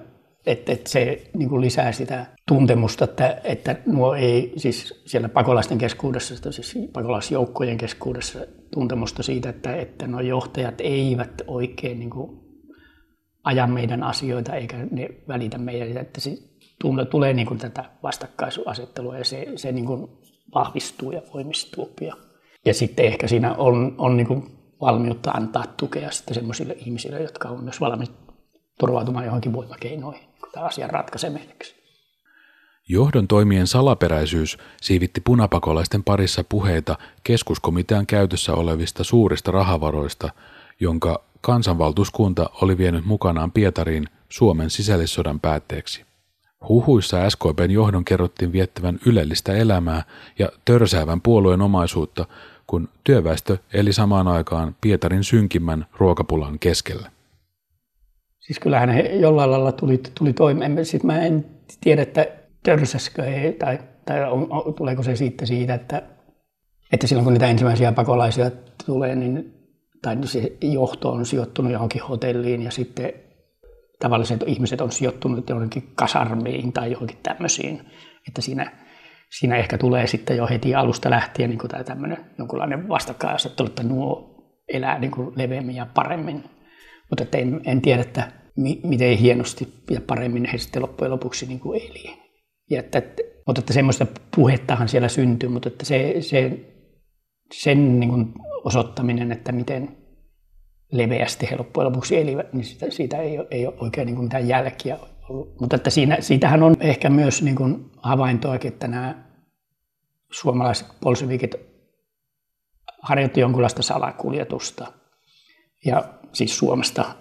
että, että se niin kuin lisää sitä tuntemusta, että, että nuo ei siis siellä pakolaisten keskuudessa, siis pakolaisjoukkojen keskuudessa tuntemusta siitä, että, että nuo johtajat eivät oikein niin kuin aja meidän asioita eikä ne välitä meidän, että se tulee niin kuin tätä vastakkaisuasettelua ja se, se niin kuin vahvistuu ja voimistuu. Ja, ja sitten ehkä siinä on, on niin kuin valmiutta antaa tukea sitten sellaisille ihmisille, jotka on myös valmiit turvautumaan johonkin voimakeinoihin niin tämän asian ratkaisemiseksi. Johdon toimien salaperäisyys siivitti punapakolaisten parissa puheita keskuskomitean käytössä olevista suurista rahavaroista, jonka kansanvaltuuskunta oli vienyt mukanaan Pietariin Suomen sisällissodan päätteeksi. Huhuissa SKPn johdon kerrottiin viettävän ylellistä elämää ja törsäävän puolueen omaisuutta, kun työväestö eli samaan aikaan Pietarin synkimmän ruokapulan keskellä. Siis kyllähän he jollain lailla tuli, tuli toimeen. Sitten mä en tiedä, että törsäskö he, tai, tai on, on, tuleeko se siitä siitä, että, että silloin kun niitä ensimmäisiä pakolaisia tulee, niin tai se johto on sijoittunut johonkin hotelliin ja sitten tavalliset ihmiset on sijoittunut johonkin kasarmiin tai johonkin tämmöisiin, että siinä, siinä ehkä tulee sitten jo heti alusta lähtien niin tämä tämmöinen jonkunlainen vastakkainasettelu, että nuo elää niin kuin leveämmin ja paremmin. Mutta en, en tiedä, että mi, miten hienosti ja paremmin he sitten loppujen lopuksi niin kuin eli. Ja että, mutta että semmoista puhettahan siellä syntyy, mutta että se, se, sen niin kuin osoittaminen, että miten leveästi he loppujen lopuksi elivät, niin siitä, siitä ei, ole, ei ole oikein niin kuin mitään jälkiä ollut. Mutta että siinä, siitähän on ehkä myös niin kuin havaintoakin, että nämä suomalaiset bolshevikit harjoitti jonkunlaista salakuljetusta. Ja siis Suomesta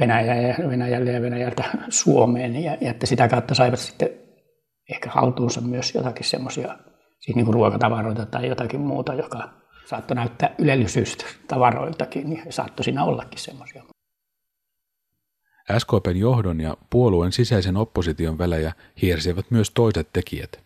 Venäjälle ja Venäjältä Suomeen. Ja, ja että sitä kautta saivat sitten ehkä haltuunsa myös jotakin semmoisia siis niin ruokatavaroita tai jotakin muuta, joka saattoi näyttää ylellisyystä tavaroiltakin, niin saattoi siinä ollakin semmoisia. SKPn johdon ja puolueen sisäisen opposition välejä hiersivät myös toiset tekijät.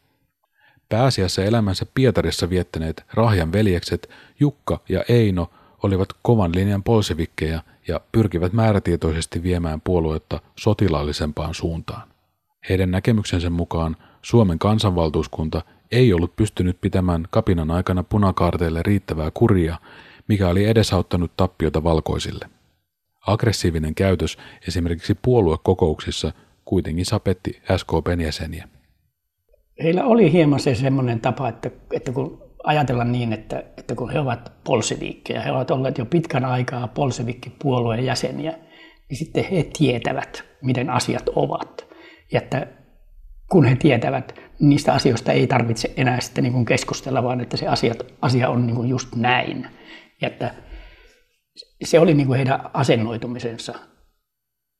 Pääasiassa elämänsä Pietarissa viettäneet Rahjan veljekset Jukka ja Eino olivat kovan linjan polsevikkeja ja pyrkivät määrätietoisesti viemään puoluetta sotilaallisempaan suuntaan. Heidän näkemyksensä mukaan Suomen kansanvaltuuskunta ei ollut pystynyt pitämään kapinan aikana punakaarteille riittävää kuria, mikä oli edesauttanut tappiota valkoisille. Aggressiivinen käytös esimerkiksi puoluekokouksissa kuitenkin sapetti SKPn jäseniä. Heillä oli hieman se semmoinen tapa, että, että kun ajatellaan niin, että, että kun he ovat polseviikkejä, he ovat olleet jo pitkän aikaa polsevikkipuolueen jäseniä, niin sitten he tietävät, miten asiat ovat. Ja että kun he tietävät, niistä asioista ei tarvitse enää sitten niin kuin keskustella, vaan että se asia, asia on niin kuin just näin. Ja että se oli niin kuin heidän asennoitumisensa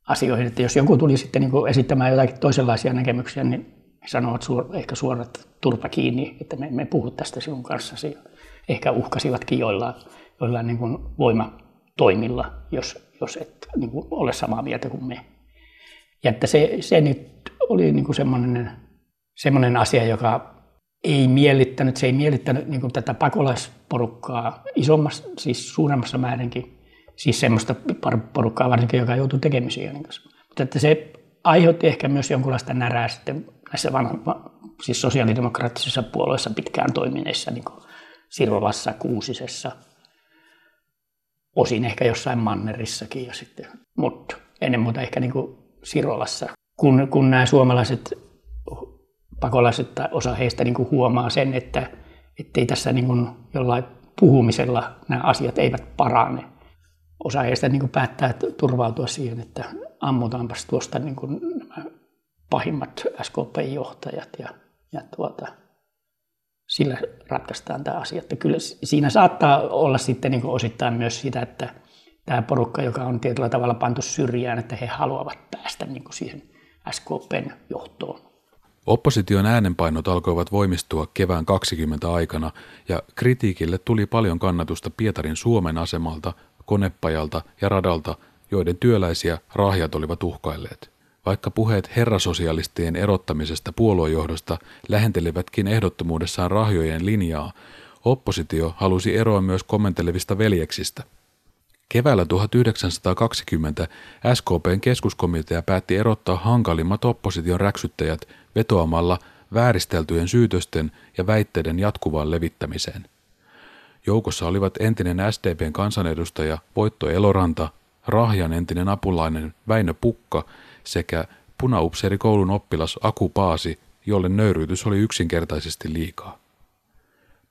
asioihin, että jos joku tuli sitten niin kuin esittämään jotakin toisenlaisia näkemyksiä, niin sanovat suor, ehkä suorat turpa kiinni, että me emme puhu tästä sinun kanssasi. Ehkä uhkasivatkin joillain, joillain niin kuin voimatoimilla, jos, jos et niin kuin ole samaa mieltä kuin me. Ja että se, se nyt oli niin kuin semmoinen, semmoinen asia, joka ei miellyttänyt, se ei miellyttänyt niin kuin tätä pakolaisporukkaa isommassa, siis suuremmassa määrinkin, siis semmoista porukkaa varsinkin, joka joutuu tekemisiin. Mutta että se aiheutti ehkä myös jonkunlaista närää sitten näissä vanha, siis sosiaalidemokraattisissa puolueissa pitkään toimineissa, niin kuin Sirolassa, Kuusisessa, osin ehkä jossain Mannerissakin ja sitten, mutta ennen muuta ehkä niin kuin Sirolassa, kun, kun nämä suomalaiset pakolaiset tai osa heistä niin kuin huomaa sen, että ei tässä niin kuin jollain puhumisella nämä asiat eivät parane. Osa heistä niin kuin päättää turvautua siihen, että ammutaanpas tuosta niin kuin pahimmat SKP-johtajat ja, ja tuota, sillä ratkaistaan tämä asia. Että kyllä siinä saattaa olla sitten niin osittain myös sitä, että tämä porukka, joka on tietyllä tavalla pantu syrjään, että he haluavat päästä niin siihen SKPn johtoon. Opposition äänenpainot alkoivat voimistua kevään 20 aikana ja kritiikille tuli paljon kannatusta Pietarin Suomen asemalta, konepajalta ja radalta, joiden työläisiä rahjat olivat uhkailleet. Vaikka puheet herrasosialistien erottamisesta puoluejohdosta lähentelivätkin ehdottomuudessaan rahjojen linjaa, oppositio halusi eroa myös kommentelevista veljeksistä. Keväällä 1920 SKPn keskuskomitea päätti erottaa hankalimmat opposition räksyttäjät vetoamalla vääristeltyjen syytösten ja väitteiden jatkuvaan levittämiseen. Joukossa olivat entinen SDPn kansanedustaja Voitto Eloranta, Rahjan entinen apulainen Väinö Pukka sekä punaupseerikoulun oppilas Aku Paasi, jolle nöyryytys oli yksinkertaisesti liikaa.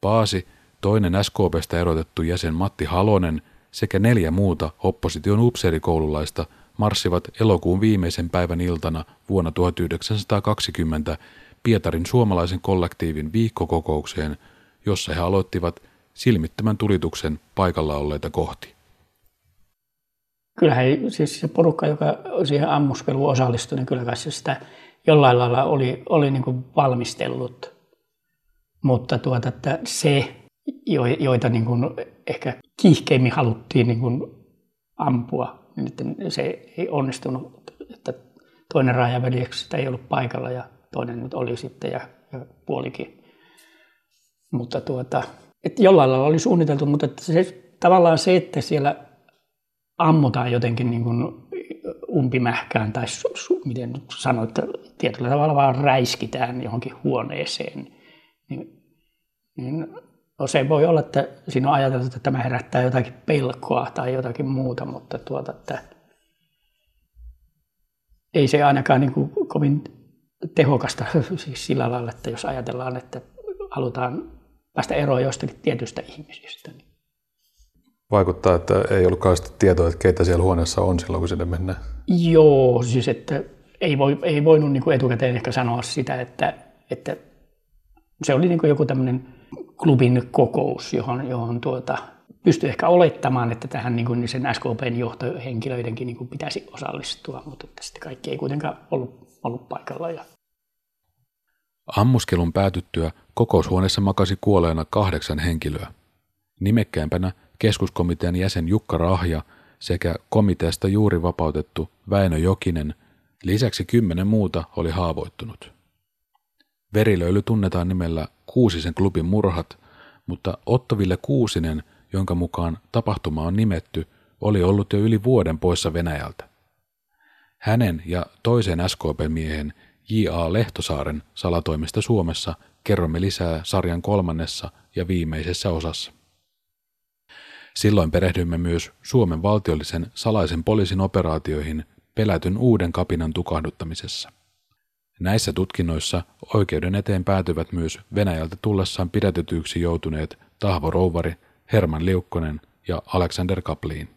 Paasi, toinen SKPstä erotettu jäsen Matti Halonen sekä neljä muuta opposition upseerikoululaista marssivat elokuun viimeisen päivän iltana vuonna 1920 Pietarin suomalaisen kollektiivin viikkokokoukseen, jossa he aloittivat silmittömän tulituksen paikalla olleita kohti. Kyllähän siis se porukka, joka siihen ammuskeluun osallistui, niin kyllä se sitä jollain lailla oli, oli niin kuin valmistellut. Mutta tuota, että se, joita niin kuin ehkä kiihkeimmin haluttiin niin kuin ampua, niin se ei onnistunut, että toinen rajaveljeksistä ei ollut paikalla ja toinen nyt oli sitten ja, ja puolikin. Mutta tuota, että jollain lailla oli suunniteltu, mutta että se, tavallaan se, että siellä ammutaan jotenkin niin kuin umpimähkään tai su, su, miten sanoit, tietyllä tavalla vaan räiskitään johonkin huoneeseen, niin, niin se voi olla, että siinä on ajateltu, että tämä herättää jotakin pelkoa tai jotakin muuta, mutta tuota, että ei se ainakaan niin kuin kovin tehokasta [laughs] siis sillä lailla, että jos ajatellaan, että halutaan päästä eroon jostakin tietystä ihmisistä. Niin Vaikuttaa, että ei ollut kauheasti tietoa, että keitä siellä huoneessa on silloin, kun sinne mennään. Joo, siis että ei, voi, ei voinut niin kuin etukäteen ehkä sanoa sitä, että, että se oli niin kuin joku tämmöinen klubin kokous, johon, johon tuota, pystyi ehkä olettamaan, että tähän niin kuin sen SKPn johtohenkilöidenkin niin kuin pitäisi osallistua, mutta että sitten kaikki ei kuitenkaan ollut, ollut paikalla. Ja... Ammuskelun päätyttyä kokoushuoneessa makasi kuolleena kahdeksan henkilöä. Nimekkäimpänä keskuskomitean jäsen Jukka Rahja sekä komiteasta juuri vapautettu Väinö Jokinen, lisäksi kymmenen muuta oli haavoittunut. Verilöyly tunnetaan nimellä Kuusisen klubin murhat, mutta Ottoville Kuusinen, jonka mukaan tapahtuma on nimetty, oli ollut jo yli vuoden poissa Venäjältä. Hänen ja toisen SKP-miehen J.A. Lehtosaaren salatoimista Suomessa kerromme lisää sarjan kolmannessa ja viimeisessä osassa. Silloin perehdymme myös Suomen valtiollisen salaisen poliisin operaatioihin pelätyn uuden kapinan tukahduttamisessa. Näissä tutkinnoissa oikeuden eteen päätyvät myös Venäjältä tullessaan pidätetyiksi joutuneet Tahvo Rouvari, Herman Liukkonen ja Alexander Kapliin.